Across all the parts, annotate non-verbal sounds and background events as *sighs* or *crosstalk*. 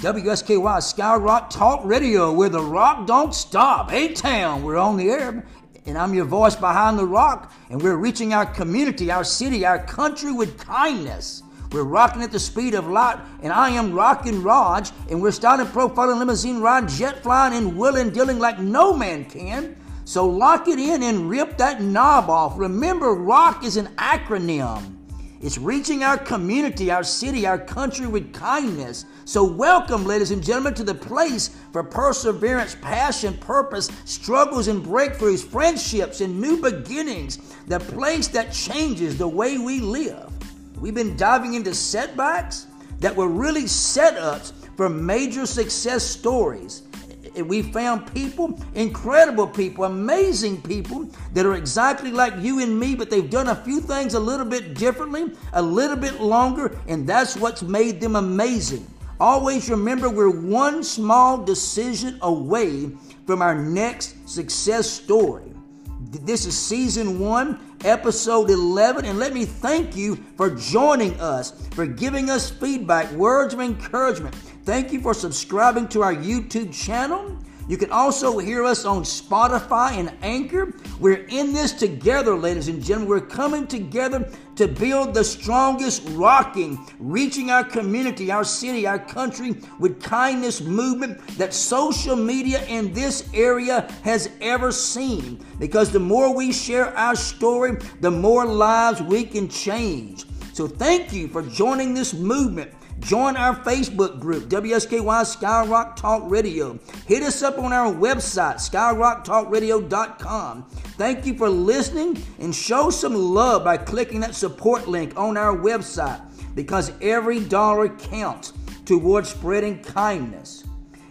WSKY Sky Rock Talk Radio, where the rock don't stop. Hey, town, we're on the air, and I'm your voice behind the rock, and we're reaching our community, our city, our country with kindness. We're rocking at the speed of light, and I am rocking Raj, and we're starting profiling limousine ride, jet flying, and willing dealing like no man can. So lock it in and rip that knob off. Remember, ROCK is an acronym. It's reaching our community, our city, our country with kindness. So, welcome, ladies and gentlemen, to the place for perseverance, passion, purpose, struggles and breakthroughs, friendships and new beginnings. The place that changes the way we live. We've been diving into setbacks that were really setups for major success stories we found people, incredible people, amazing people that are exactly like you and me, but they've done a few things a little bit differently, a little bit longer, and that's what's made them amazing. Always remember we're one small decision away from our next success story. This is season one, episode 11, and let me thank you for joining us, for giving us feedback, words of encouragement. Thank you for subscribing to our YouTube channel. You can also hear us on Spotify and Anchor. We're in this together, ladies and gentlemen. We're coming together to build the strongest rocking, reaching our community, our city, our country with kindness movement that social media in this area has ever seen. Because the more we share our story, the more lives we can change. So thank you for joining this movement. Join our Facebook group, WSKY Skyrock Talk Radio. Hit us up on our website, skyrocktalkradio.com. Thank you for listening and show some love by clicking that support link on our website because every dollar counts towards spreading kindness.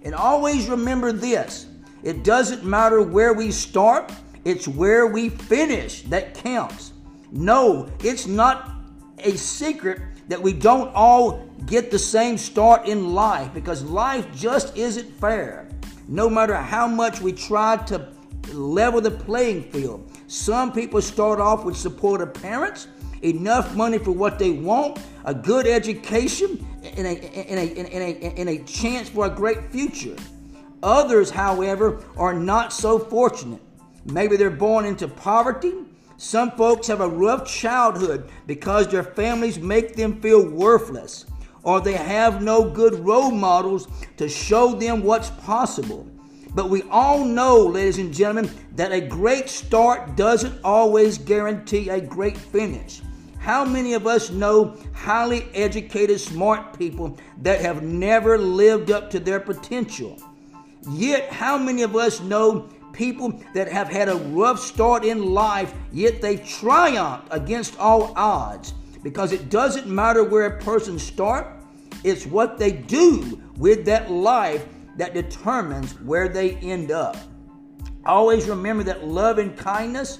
And always remember this it doesn't matter where we start, it's where we finish that counts. No, it's not a secret that we don't all get the same start in life because life just isn't fair. No matter how much we try to level the playing field, some people start off with supportive parents, enough money for what they want, a good education, and a, and a, and a, and a chance for a great future. Others, however, are not so fortunate. Maybe they're born into poverty some folks have a rough childhood because their families make them feel worthless or they have no good role models to show them what's possible. But we all know, ladies and gentlemen, that a great start doesn't always guarantee a great finish. How many of us know highly educated, smart people that have never lived up to their potential? Yet, how many of us know people that have had a rough start in life, yet they triumphed against all odds. Because it doesn't matter where a person starts, it's what they do with that life that determines where they end up. Always remember that love and kindness,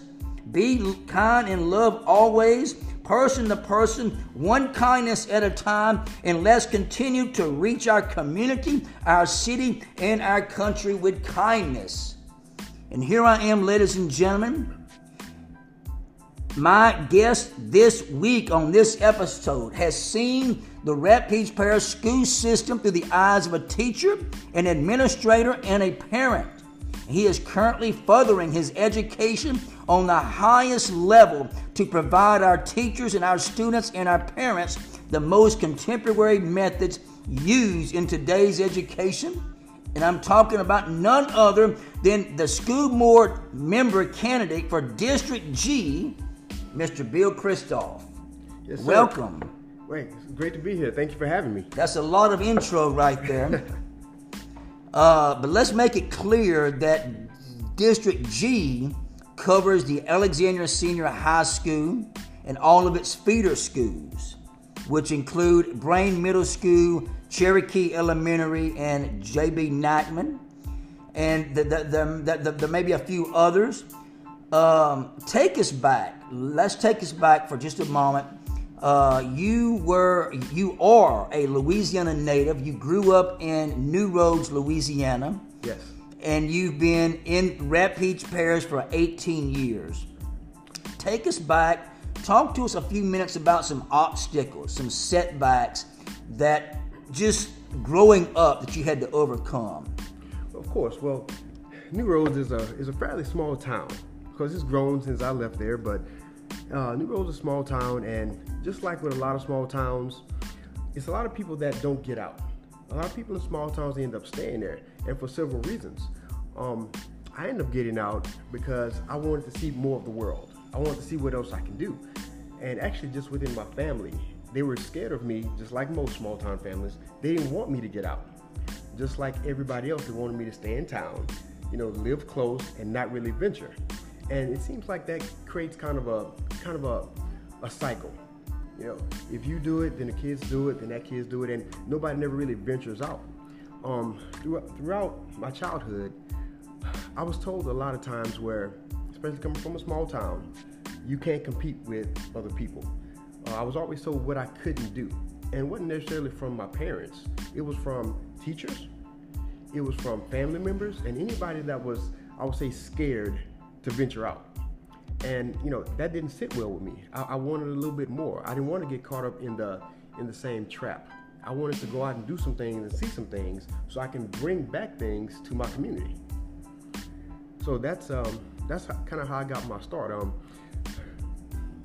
be kind and love always, person to person, one kindness at a time, and let's continue to reach our community, our city, and our country with kindness. And here I am, ladies and gentlemen. My guest this week on this episode has seen the Rapides Parish school system through the eyes of a teacher, an administrator, and a parent. He is currently furthering his education on the highest level to provide our teachers and our students and our parents the most contemporary methods used in today's education and I'm talking about none other than the school board member candidate for District G, Mr. Bill Christophe. Yes. Welcome. Wait, it's great to be here. Thank you for having me. That's a lot of intro right there. *laughs* uh, but let's make it clear that District G covers the Alexandria Senior High School and all of its feeder schools, which include Brame Middle School, Cherokee Elementary, and J.B. Nachman. And the, the, the, there may be a few others. Um, take us back. Let's take us back for just a moment. Uh, you were, you are a Louisiana native. You grew up in New Roads, Louisiana. Yes. And you've been in Rapides Parish for 18 years. Take us back. Talk to us a few minutes about some obstacles, some setbacks that just growing up that you had to overcome? Of course. Well, New Roads is a is a fairly small town because it's grown since I left there. But uh, New is a small town, and just like with a lot of small towns, it's a lot of people that don't get out. A lot of people in small towns end up staying there, and for several reasons. Um, I ended up getting out because I wanted to see more of the world. I wanted to see what else I can do. And actually, just within my family, they were scared of me, just like most small town families. They didn't want me to get out. Just like everybody else, they wanted me to stay in town, you know, live close and not really venture. And it seems like that creates kind of a kind of a, a cycle. You know, if you do it, then the kids do it, then that kids do it, and nobody never really ventures out. Um, throughout, throughout my childhood, I was told a lot of times where, especially coming from a small town, you can't compete with other people. Uh, I was always told what I couldn't do. And it wasn't necessarily from my parents, it was from teachers, it was from family members, and anybody that was, I would say, scared to venture out. And you know that didn't sit well with me. I, I wanted a little bit more. I didn't want to get caught up in the in the same trap. I wanted to go out and do some things and see some things so I can bring back things to my community. So that's um, that's kind of how I got my start. Um,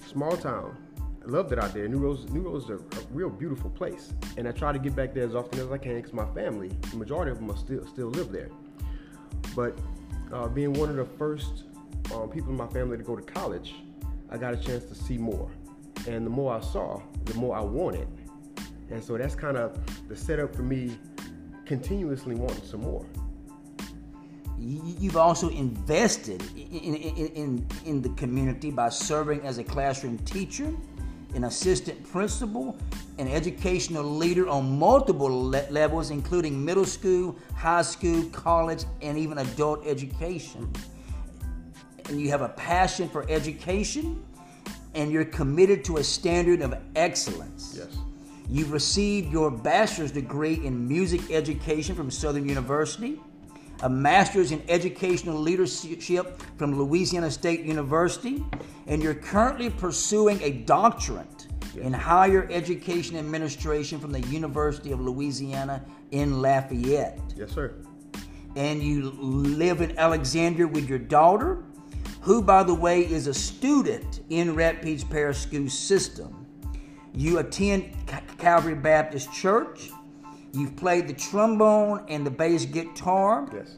small town, I loved it out there. New Roads, New Roads is a, a, real beautiful place, and I try to get back there as often as I can because my family, the majority of them, are still still live there. But uh, being one of the first um, people in my family to go to college, I got a chance to see more, and the more I saw, the more I wanted, and so that's kind of the setup for me continuously wanting some more. You've also invested in, in, in, in the community by serving as a classroom teacher, an assistant principal, an educational leader on multiple le- levels, including middle school, high school, college, and even adult education. And you have a passion for education, and you're committed to a standard of excellence. Yes. You've received your bachelor's degree in music education from Southern University a master's in educational leadership from Louisiana State University, and you're currently pursuing a doctorate in higher education administration from the University of Louisiana in Lafayette. Yes, sir. And you live in Alexandria with your daughter, who, by the way, is a student in Rapides Parish School System. You attend Calvary Baptist Church You've played the trombone and the bass guitar. Yes.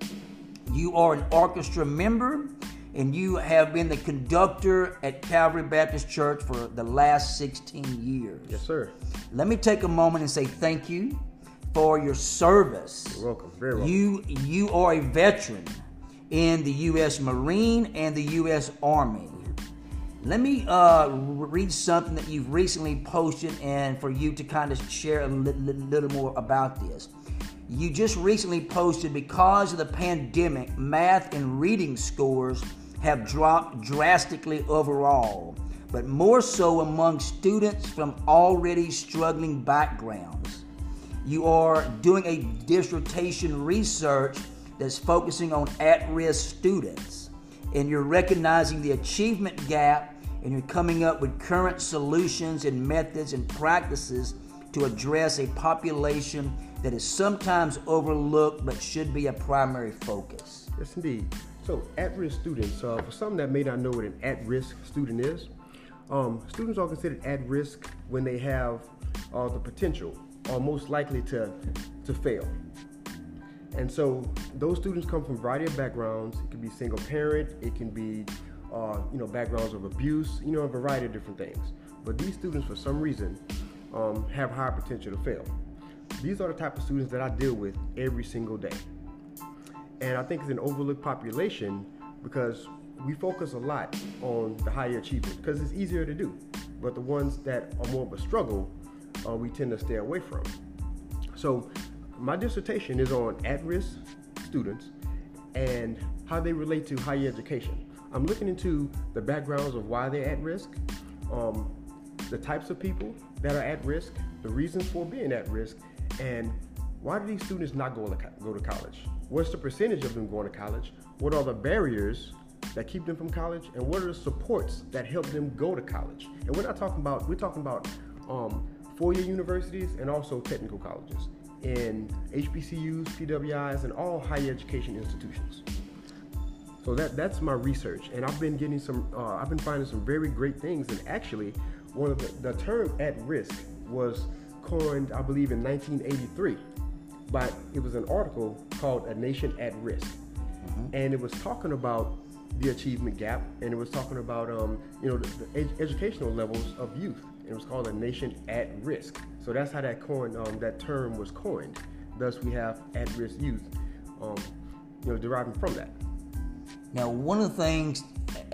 You are an orchestra member, and you have been the conductor at Calvary Baptist Church for the last 16 years. Yes, sir. Let me take a moment and say thank you for your service. You're welcome. Very welcome. You you are a veteran in the U.S. Marine and the U.S. Army. Let me uh, read something that you've recently posted and for you to kind of share a li- li- little more about this. You just recently posted because of the pandemic, math and reading scores have dropped drastically overall, but more so among students from already struggling backgrounds. You are doing a dissertation research that's focusing on at risk students, and you're recognizing the achievement gap and you're coming up with current solutions and methods and practices to address a population that is sometimes overlooked but should be a primary focus. Yes, indeed. So, at risk students, uh, for some that may not know what an at risk student is, um, students are considered at risk when they have uh, the potential or most likely to, to fail. And so, those students come from a variety of backgrounds. It can be single parent, it can be uh, you know, backgrounds of abuse, you know, a variety of different things. But these students, for some reason, um, have high potential to fail. These are the type of students that I deal with every single day. And I think it's an overlooked population because we focus a lot on the higher achievers because it's easier to do. But the ones that are more of a struggle, uh, we tend to stay away from. So my dissertation is on at-risk students and how they relate to higher education. I'm looking into the backgrounds of why they're at risk, um, the types of people that are at risk, the reasons for being at risk, and why do these students not go to, go to college? What's the percentage of them going to college? What are the barriers that keep them from college? And what are the supports that help them go to college? And we're not talking about, we're talking about um, four-year universities and also technical colleges. In HBCUs, PWIs, and all higher education institutions. So that that's my research, and I've been getting some. Uh, I've been finding some very great things, and actually, one of the, the term "at risk" was coined, I believe, in 1983. But it was an article called "A Nation at Risk," mm-hmm. and it was talking about the achievement gap, and it was talking about um, you know the, the ed- educational levels of youth. It was called "A Nation at Risk." So that's how that coin um, that term was coined. Thus, we have at-risk youth, um, you know, deriving from that. Now, one of the things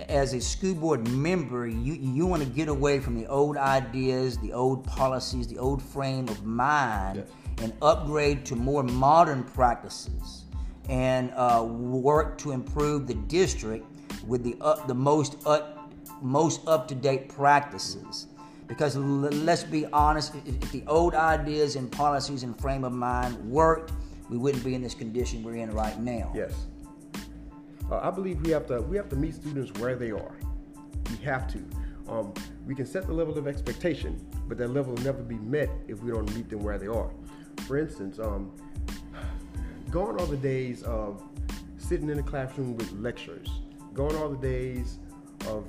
as a school board member, you, you want to get away from the old ideas, the old policies, the old frame of mind, yes. and upgrade to more modern practices and uh, work to improve the district with the, uh, the most, up, most up to date practices. Because l- let's be honest, if, if the old ideas and policies and frame of mind worked, we wouldn't be in this condition we're in right now. Yes. Uh, I believe we have to we have to meet students where they are. We have to. Um, we can set the level of expectation, but that level will never be met if we don't meet them where they are. For instance, um, gone are the days of sitting in a classroom with lectures. Gone are the days of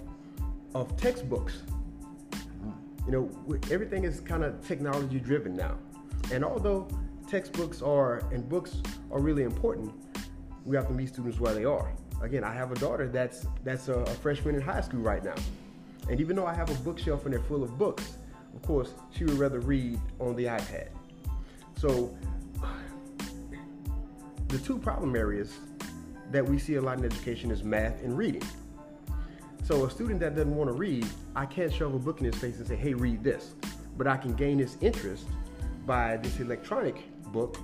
of textbooks. You know, everything is kind of technology driven now. And although textbooks are and books are really important, we have to meet students where they are again, I have a daughter that's that's a, a, freshman in high school right now, and even though I have a bookshelf and they're full of books, of course, she would rather read on the iPad. So, *sighs* the two problem areas that we see a lot in education is math and reading. So, a student that doesn't want to read, I can't shove a book in his face and say, "Hey, read this," but I can gain his interest by this electronic book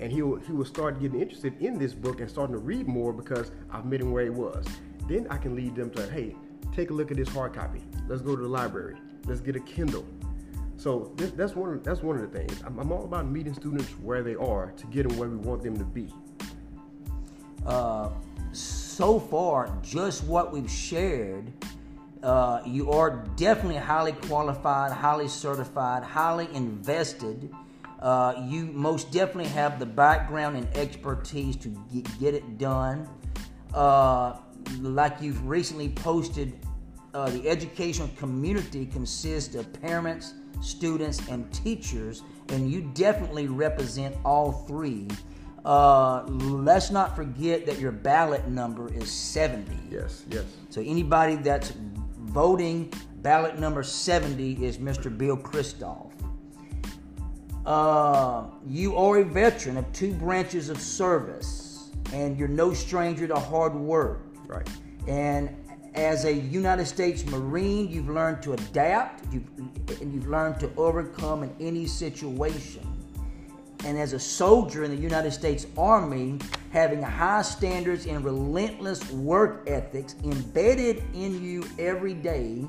and he will, he will start getting interested in this book and starting to read more because I've met him where he was. Then I can lead them to, hey, take a look at this hard copy. Let's go to the library. Let's get a Kindle. So that's one of, that's one of the things. I'm, I'm, all about meeting students where they are to get them where we want them to be. Uh, so far, just what we've shared, uh, you are definitely highly qualified, highly certified, highly invested uh, you most definitely have the background and expertise to get, get it done. Uh, like you've recently posted, uh, the educational community consists of parents, students, and teachers, and you definitely represent all three. Uh, let's not forget that your ballot number is 70. Yes, yes. So anybody that's voting, ballot number 70 is Mr. Bill Christophe. Uh, you are a veteran of two branches of service, and you're no stranger to hard work. Right. And as a United States Marine, you've learned to adapt, you've, and you've learned to overcome in any situation. And as a soldier in the United States Army, having high standards and relentless work ethics embedded in you every day,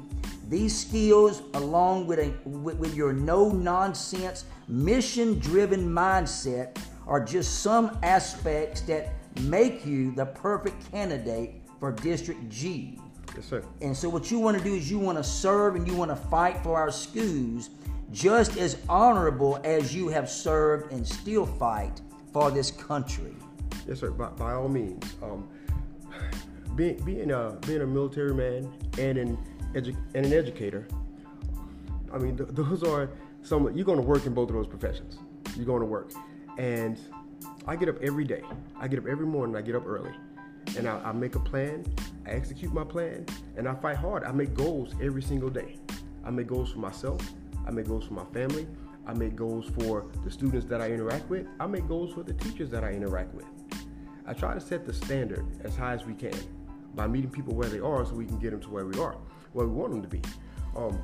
these skills, along with, a, with, with your no nonsense, mission driven mindset, are just some aspects that make you the perfect candidate for District G. Yes, sir. And so, what you want to do is you want to serve and you want to fight for our schools just as honorable as you have served and still fight for this country. Yes, sir. By, by all means. Um, *sighs* being, being, a, being a military man and an, edu- and an educator, I mean, th- those are some, you're going to work in both of those professions. You're going to work. And I get up every day. I get up every morning. I get up early. And I, I make a plan. I execute my plan. And I fight hard. I make goals every single day. I make goals for myself. I make goals for my family. I make goals for the students that I interact with. I make goals for the teachers that I interact with. I try to set the standard as high as we can by meeting people where they are so we can get them to where we are, where we want them to be. Um,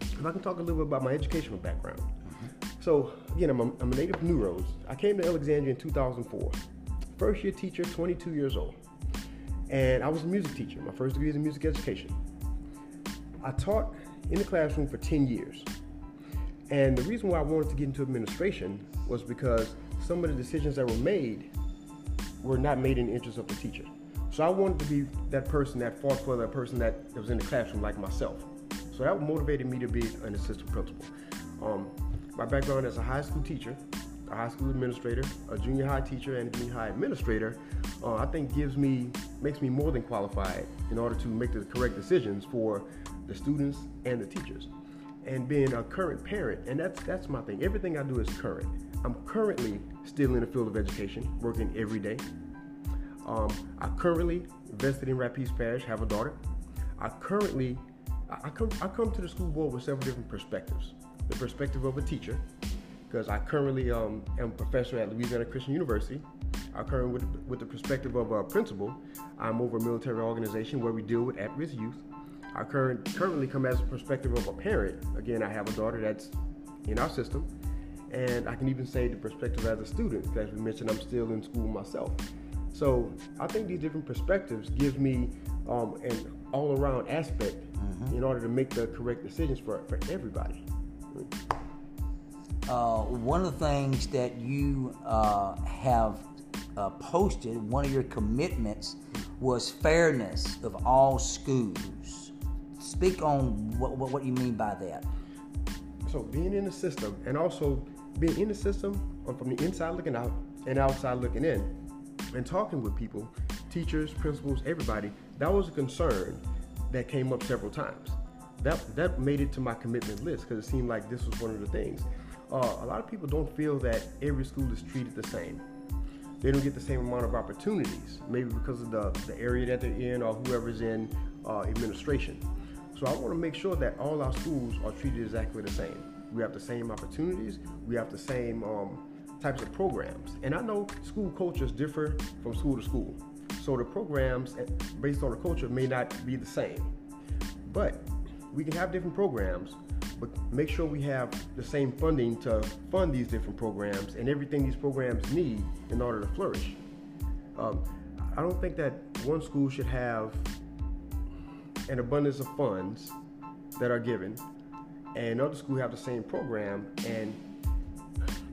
if I can talk a little bit about my educational background. Mm-hmm. So, again, I'm a, I'm a native of New Roads. I came to Alexandria in 2004. First year teacher, 22 years old. And I was a music teacher. My first degree is in music education. I taught in the classroom for 10 years. And the reason why I wanted to get into administration was because some of the decisions that were made were not made in the interest of the teacher. So I wanted to be that person that fought for that person that was in the classroom like myself. So that motivated me to be an assistant principal. Um, my background as a high school teacher, a high school administrator, a junior high teacher, and a junior high administrator, uh, I think gives me makes me more than qualified in order to make the correct decisions for the students and the teachers. And being a current parent, and that's that's my thing. Everything I do is current. I'm currently still in the field of education, working every day. Um, I currently invested in Rapides Parish, have a daughter. I currently I come I come to the school board with several different perspectives. The perspective of a teacher, because I currently um, am a professor at Louisiana Christian University. I currently with, with the perspective of a principal. I'm over a military organization where we deal with at-risk youth. I current, currently come as a perspective of a parent. Again, I have a daughter that's in our system, and I can even say the perspective as a student. As we mentioned, I'm still in school myself. So I think these different perspectives give me um, an all-around aspect mm-hmm. in order to make the correct decisions for, for everybody. Uh, one of the things that you uh, have uh, posted, one of your commitments was fairness of all schools. Speak on what, what, what you mean by that. So, being in the system and also being in the system from the inside looking out and outside looking in, and talking with people, teachers, principals, everybody, that was a concern that came up several times. That that made it to my commitment list because it seemed like this was one of the things. Uh, a lot of people don't feel that every school is treated the same. They don't get the same amount of opportunities, maybe because of the, the area that they're in or whoever's in uh, administration. So I want to make sure that all our schools are treated exactly the same. We have the same opportunities. We have the same um, types of programs. And I know school cultures differ from school to school. So the programs eh, based on the culture may not be the same. But we can have different programs, but make sure we have the same funding to fund these different programs and everything these programs need in order to flourish. Um, I don't think that one school should have an abundance of funds that are given, and other schools have the same program and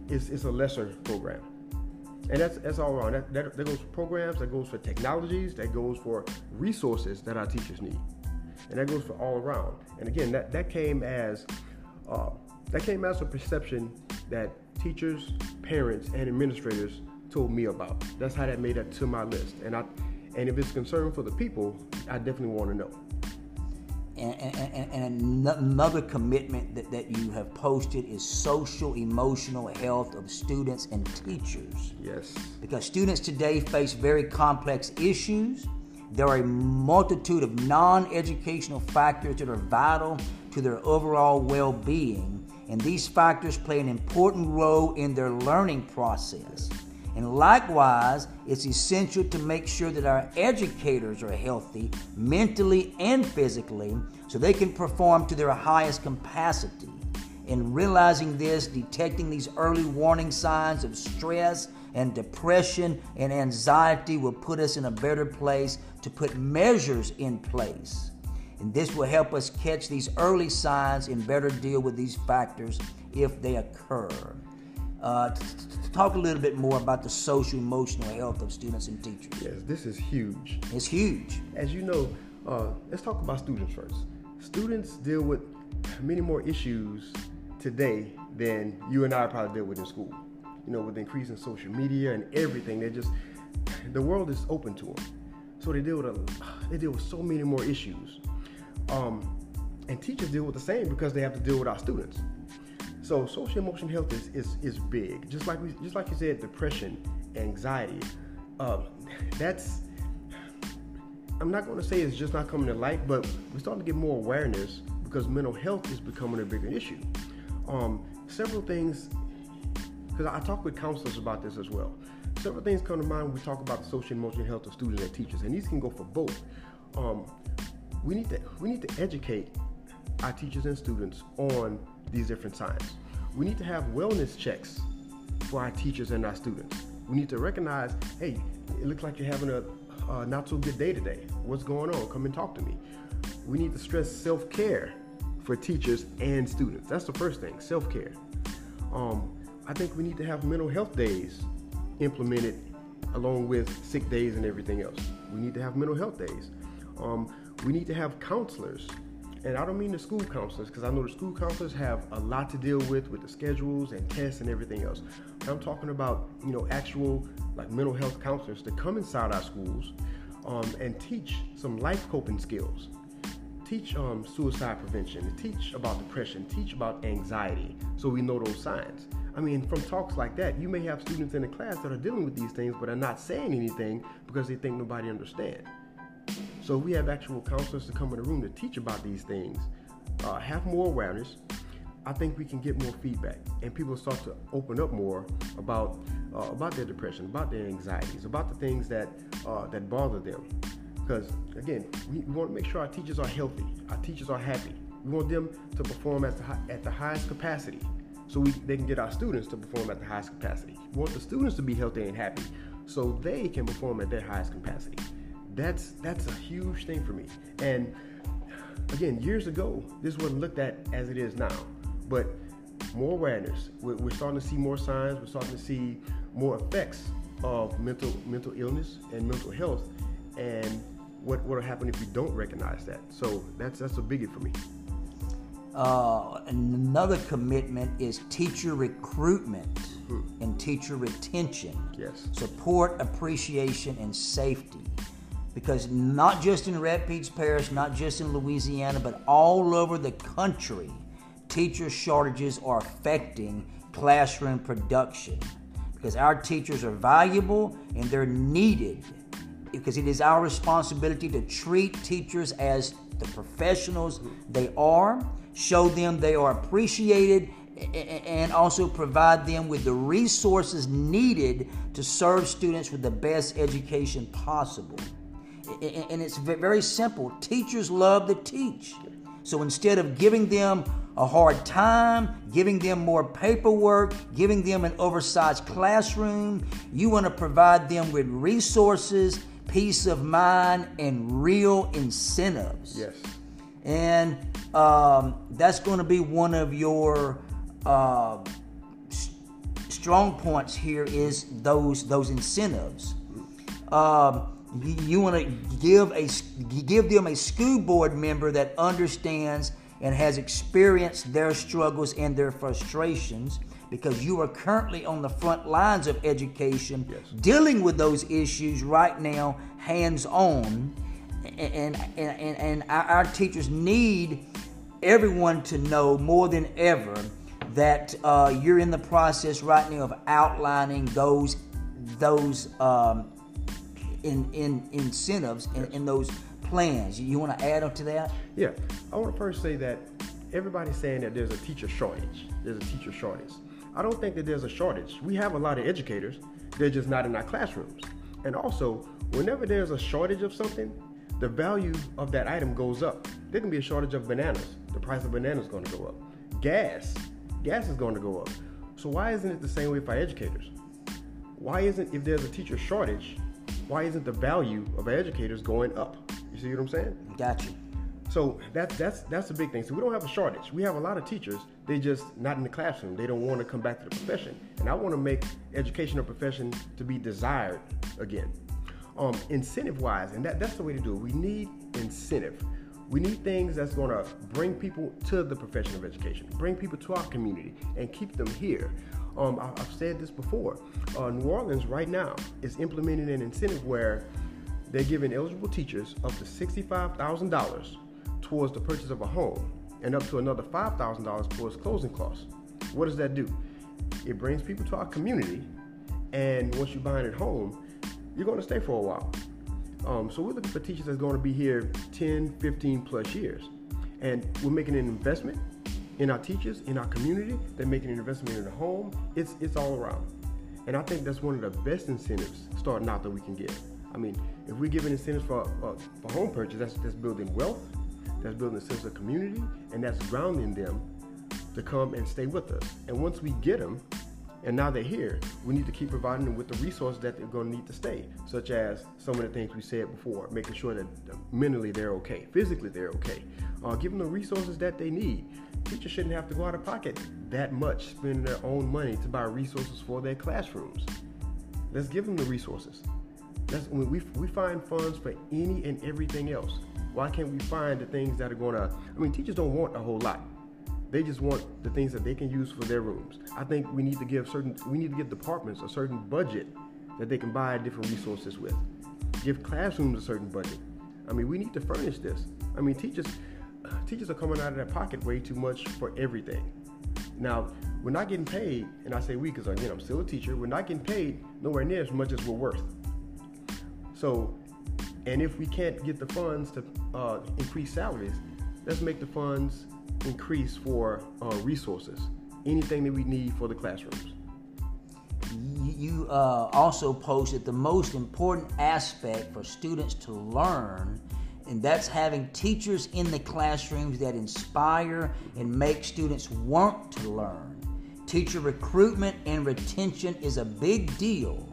it's, it's a lesser program. And that's that's all around. That, that, that goes for programs, that goes for technologies, that goes for resources that our teachers need. And that goes for all around. And again, that, that came as uh, that came as a perception that teachers, parents, and administrators told me about. That's how that made it to my list. And I and if it's concern for the people, I definitely want to know and, and, and, another commitment that, that you have posted is social emotional health of students and teachers. Yes. Because students today face very complex issues. There are a multitude of non educational factors that are vital to their overall well being, and these factors play an important role in their learning process. And likewise, it's essential to make sure that our educators are healthy mentally and physically so they can perform to their highest capacity. In realizing this, detecting these early warning signs of stress and depression and anxiety will put us in a better place to put measures in place. And this will help us catch these early signs and better deal with these factors if they occur. Uh, talk a little bit more about the social emotional health of students and teachers. Yes, this is huge. It's huge. As you know, uh, let's talk about students first. Students deal with many more issues today than you and I probably dealt with in school. You know, with the increase in social media and everything, they just the world is open to them. So they deal with a, they deal with so many more issues. Um, and teachers deal with the same because they have to deal with our students. So social emotional health is, is, is big. Just like we, just like you said, depression, anxiety. Uh, that's I'm not going to say it's just not coming to light, but we're starting to get more awareness because mental health is becoming a bigger issue. Um, several things, because I talk with counselors about this as well. Several things come to mind when we talk about the social emotional health of students and teachers, and these can go for both. Um, we need to we need to educate our teachers and students on these different times. We need to have wellness checks for our teachers and our students. We need to recognize, hey, it looks like you're having a not so good day today. What's going on? Come and talk to me. We need to stress self care for teachers and students. That's the first thing self care. Um, I think we need to have mental health days implemented along with sick days and everything else. We need to have mental health days. Um, we need to have counselors And I don't mean the school counselors because I know the school counselors have a lot to deal with with the schedules and tests and everything else. But I'm talking about you know actual like mental health counselors to come inside our schools um, and teach some life coping skills. Teach um, suicide prevention, teach about depression, teach about anxiety, so we know those signs. I mean, from talks like that, you may have students in the class that are dealing with these things but are not saying anything because they think nobody understands. So we have actual counselors to come in the room to teach about these things, uh, have more awareness. I think we can get more feedback, and people start to open up more about uh, about their depression, about their anxieties, about the things that uh, that bother them. Because again, we, we want to make sure our teachers are healthy, our teachers are happy. We want them to perform at the, at the highest capacity, so we, they can get our students to perform at the highest capacity. We want the students to be healthy and happy, so they can perform at their highest capacity. That's that's a huge thing for me. And again, years ago, this wasn't looked at as it is now. But more awareness. We're, we're starting to see more signs. We're starting to see more effects of mental mental illness and mental health, and what what'll happen if we don't recognize that. So that's that's a biggie for me. Uh, another commitment is teacher recruitment hmm. and teacher retention. Yes. Support, appreciation, and safety because not just in Rapides Parish, not just in Louisiana, but all over the country, teacher shortages are affecting classroom production. Because our teachers are valuable and they're needed. Because it is our responsibility to treat teachers as the professionals they are, show them they are appreciated, and also provide them with the resources needed to serve students with the best education possible and it's very simple. Teachers love to teach. So instead of giving them a hard time, giving them more paperwork, giving them an oversized classroom, you want to provide them with resources, peace of mind, and real incentives. Yes. And um, that's going to be one of your uh, strong points here is those those incentives. Um, you want to give a give them a school board member that understands and has experienced their struggles and their frustrations because you are currently on the front lines of education yes. dealing with those issues right now hands on and, and, and, and our teachers need everyone to know more than ever that uh, you're in the process right now of outlining those those um, in, in incentives in, in those plans. You want to add on to that? Yeah, I want to first say that everybody's saying that there's a teacher shortage. There's a teacher shortage. I don't think that there's a shortage. We have a lot of educators. They're just not in our classrooms. And also, whenever there's a shortage of something, the value of that item goes up. There can be a shortage of bananas. The price of bananas is going to go up. Gas, gas is going to go up. So why isn't it the same way for educators? Why isn't if there's a teacher shortage, why isn't the value of educators going up? You see what I'm saying? Gotcha. So that's that's that's the big thing. So we don't have a shortage. We have a lot of teachers. They just not in the classroom. They don't want to come back to the profession. And I want to make education a profession to be desired again. Um, incentive wise, and that, that's the way to do it. We need incentive. We need things that's going to bring people to the profession of education, bring people to our community, and keep them here. Um, I, have said this before. Uh, New Orleans right now is implementing an incentive where they're giving eligible teachers up to $65,000 towards the purchase of a home and up to another $5,000 towards closing costs. What does that do? It brings people to our community, and once you buy it at home, you're going to stay for a while. Um, so we're looking for teachers that's going to be here 10, 15 plus years. And we're making an investment in our teachers, in our community. They're making an investment in the home. It's it's all around, and I think that's one of the best incentives starting out that we can get. I mean, if we're giving incentives for uh, for home purchase, that's that's building wealth, that's building a sense of community, and that's grounding them to come and stay with us. And once we get them, and now they're here, we need to keep providing them with the resources that they're going to need to stay, such as some of the things we said before, making sure that mentally they're okay, physically they're okay, uh, give them the resources that they need. Teachers shouldn't have to go out of pocket that much, spending their own money to buy resources for their classrooms. Let's give them the resources. That's, we, we find funds for any and everything else. Why can't we find the things that are gonna? I mean, teachers don't want a whole lot. They just want the things that they can use for their rooms. I think we need to give certain, we need to give departments a certain budget that they can buy different resources with. Give classrooms a certain budget. I mean, we need to furnish this. I mean, teachers, teachers are coming out of their pocket way too much for everything. Now, we're not getting paid, and I say we because again, I'm still a teacher. We're not getting paid nowhere near as much as we're worth. So, and if we can't get the funds to uh, increase salaries, let's make the funds increase for uh, resources, anything that we need for the classrooms. You uh, also posted the most important aspect for students to learn, and that's having teachers in the classrooms that inspire and make students want to learn. Teacher recruitment and retention is a big deal.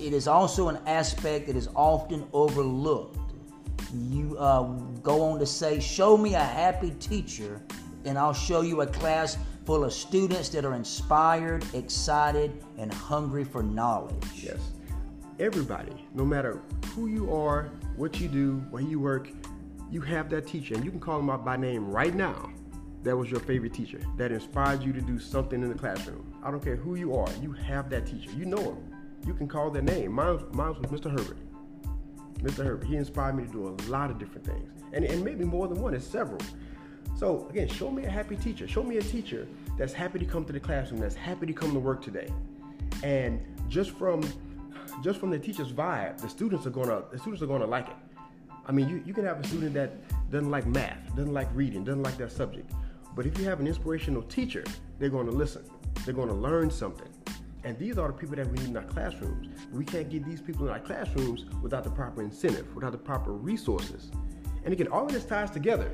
It is also an aspect that is often overlooked. You uh, go on to say, Show me a happy teacher, and I'll show you a class full of students that are inspired, excited, and hungry for knowledge. Yes. Everybody, no matter who you are, what you do, where you work, you have that teacher, and you can call them out by name right now. That was your favorite teacher that inspired you to do something in the classroom. I don't care who you are, you have that teacher. You know him. You can call their name. Mine, mine was Mr. Herbert. Mr. Herbert. He inspired me to do a lot of different things, and, and maybe more than one. It's several. So again, show me a happy teacher. Show me a teacher that's happy to come to the classroom, that's happy to come to work today. And just from just from the teacher's vibe, the students are gonna the students are gonna like it. I mean, you, you can have a student that doesn't like math, doesn't like reading, doesn't like that subject. But if you have an inspirational teacher, they're going to listen. They're going to learn something. And these are the people that we need in our classrooms. We can't get these people in our classrooms without the proper incentive, without the proper resources. And again, all of this ties together.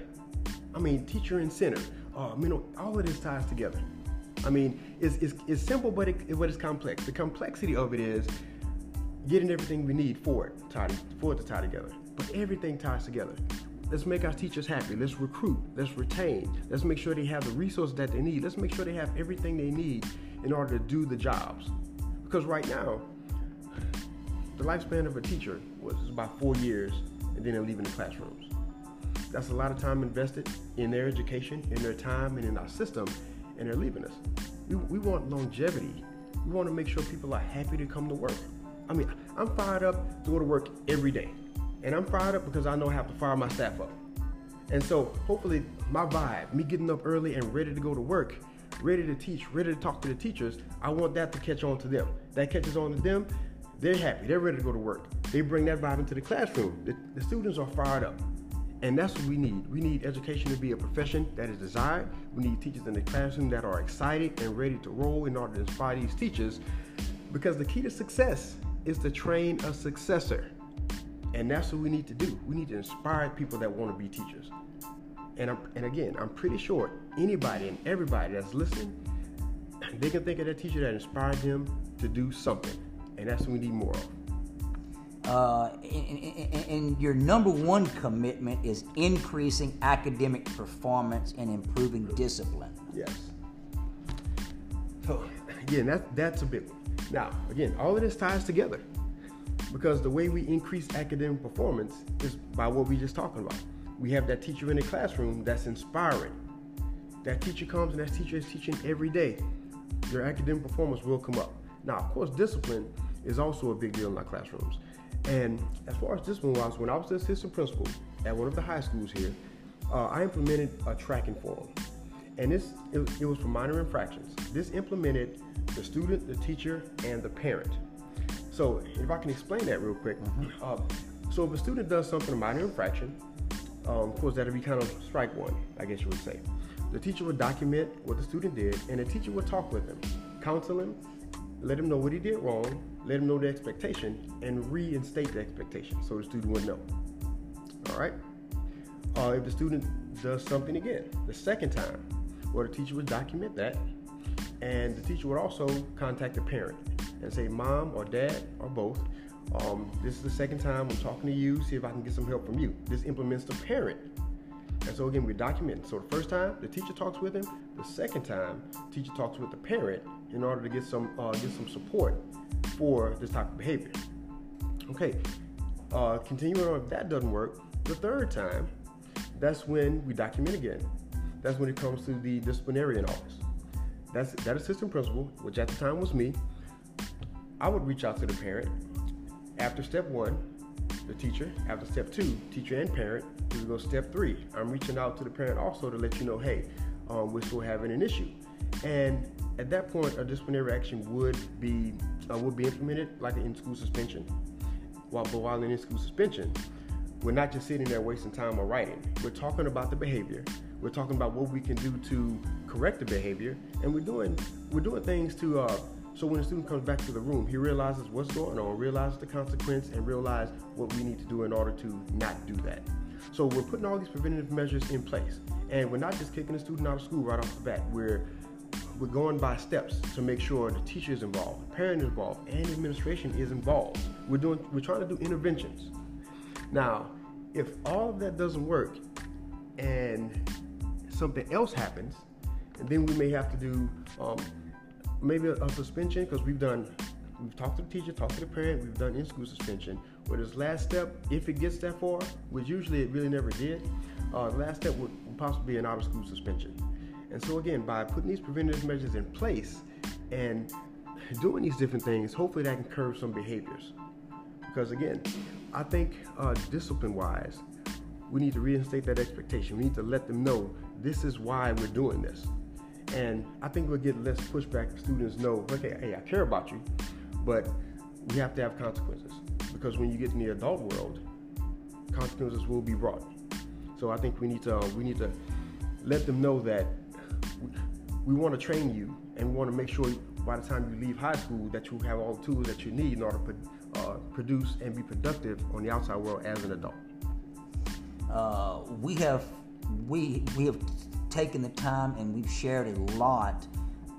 I mean, teacher incentive. Oh, uh, I mean, all of this ties together. I mean, it's, it's, it's simple, but, it, but it's complex. The complexity of it is getting everything we need for it, tie, for it to tie together. But everything ties together. Let's make our teachers happy. Let's recruit. Let's retain. Let's make sure they have the resources that they need. Let's make sure they have everything they need in order to do the jobs. Because right now, the lifespan of a teacher was about four years and then they're leaving the classrooms. That's a lot of time invested in their education, in their time, and in our system, and they're leaving us. We, we want longevity. We want to make sure people are happy to come to work. I mean, I'm fired up to go to work every day. And I'm fired up because I know I have to fire my staff up. And so hopefully my vibe, me getting up early and ready to go to work, ready to teach, ready to talk to the teachers, I want that to catch on to them. That catches on to them, they're happy, they're ready to go to work. They bring that vibe into the classroom. The, the students are fired up. And that's what we need. We need education to be a profession that is desired. We need teachers in the classroom that are excited and ready to roll in order to inspire these teachers. Because the key to success is to train a successor. And that's what we need to do. We need to inspire people that want to be teachers. And, I'm, and again, I'm pretty sure anybody and everybody that's listening, *clears throat* they can think of that teacher that inspired them to do something. And that's what we need more of uh, and, and your number one commitment is increasing academic performance and improving discipline. Yes. So again, that that's a big one. Now, again, all of this ties together because the way we increase academic performance is by what we just talking about. We have that teacher in the classroom that's inspiring. That teacher comes and that teacher is teaching every day. Your academic performance will come up. Now, of course, discipline is also a big deal in our classrooms. And as far as discipline was, when I was the assistant principal at one of the high schools here, uh, I implemented a tracking form. And this it, it was for minor infractions. This implemented the student, the teacher, and the parent. So if I can explain that real quick. Mm-hmm. Uh, so if a student does something, a minor infraction, um, of course that'd be kind of strike one, I guess you would say. The teacher would document what the student did, and the teacher would talk with him, counsel him, let him know what he did wrong, let him know the expectation, and reinstate the expectation so the student would know. All right? Uh, if the student does something again, the second time, well, the teacher would document that, and the teacher would also contact the parent and say, Mom or Dad or both, um, this is the second time I'm talking to you, see if I can get some help from you. This implements the parent. And so again, we document. So the first time the teacher talks with him, the second time the teacher talks with the parent in order to get some uh, get some support for this type of behavior. Okay, uh, continuing on, if that doesn't work, The third time, that's when we document again. That's when it comes to the disciplinarian office. That's that assistant principal, which at the time was me. I would reach out to the parent. After step one, the teacher. After step two, teacher and parent. We go step three. I'm reaching out to the parent also to let you know, hey, um, we're still having an issue. And at that point, a disciplinary action would be uh, would be implemented like an in-school suspension. While but while in in-school suspension, we're not just sitting there wasting time or writing. We're talking about the behavior. We're talking about what we can do to correct the behavior, and we're doing we're doing things to uh, so when a student comes back to the room, he realizes what's going on, realizes the consequence, and realize what we need to do in order to not do that. So we're putting all these preventative measures in place, and we're not just kicking the student out of school right off the bat. We're we're going by steps to make sure the teacher is involved, the parent is involved, and administration is involved. We're doing we're trying to do interventions. Now, if all of that doesn't work and something else happens, and then we may have to do um, maybe a, a suspension because we've done we've talked to the teacher, talked to the parent, we've done in-school suspension. But this last step, if it gets that far, which usually it really never did, uh, the last step would possibly be an out-of-school suspension. And so again, by putting these preventative measures in place and doing these different things, hopefully that can curb some behaviors. Because again, I think uh, discipline-wise, we need to reinstate that expectation. We need to let them know this is why we're doing this. And I think we'll get less pushback students know, okay, hey, I care about you, but we have to have consequences. Because when you get in the adult world, consequences will be brought. So I think we need to we need to let them know that we, we want to train you and we want to make sure by the time you leave high school that you have all the tools that you need in order to uh, produce and be productive on the outside world as an adult. Uh, we have we we have taken the time and we've shared a lot.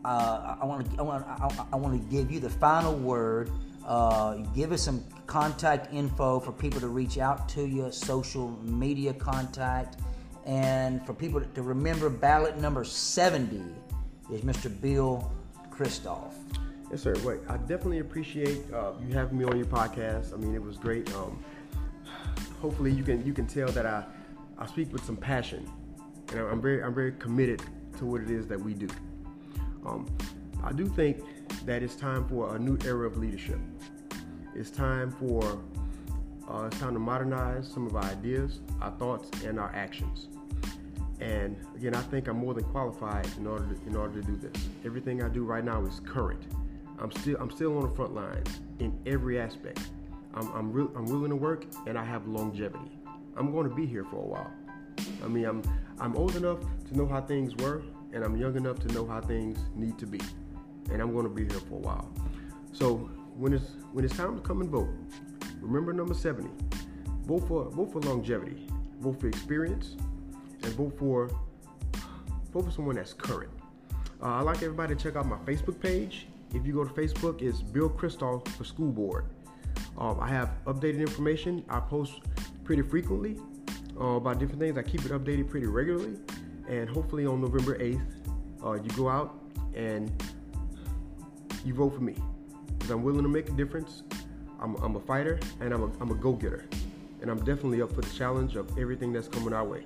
Uh, I want to I want I, I want to give you the final word. Uh, give us some contact info for people to reach out to you, social media contact, and for people to remember ballot number 70 is Mr. Bill Christophe. Yes, sir. Wait, I definitely appreciate uh, you having me on your podcast. I mean, it was great. Um, hopefully, you can you can tell that I I speak with some passion and I'm very I'm very committed to what it is that we do. Um, I do think that it's time for a new era of leadership. It's time for uh, it's time to modernize some of our ideas, our thoughts, and our actions. And again, I think I'm more than qualified in order to, in order to do this. Everything I do right now is current. I'm still I'm still on the front lines in every aspect. I'm I'm, re- I'm willing to work, and I have longevity. I'm going to be here for a while. I mean, I'm I'm old enough to know how things were, and I'm young enough to know how things need to be. And I'm going to be here for a while. So when it's when it's time to come and vote, remember number 70. Vote for vote for longevity, vote for experience, and vote for vote for someone that's current. Uh, I'd like everybody to check out my Facebook page. If you go to Facebook, it's Bill Christophe for School Board. Um, I have updated information. I post pretty frequently uh, about different things. I keep it updated pretty regularly, and hopefully on November 8th, uh, you go out and you vote for me because I'm willing to make a difference. I'm, I'm a fighter and I'm a, I'm a go-getter, and I'm definitely up for the challenge of everything that's coming our way.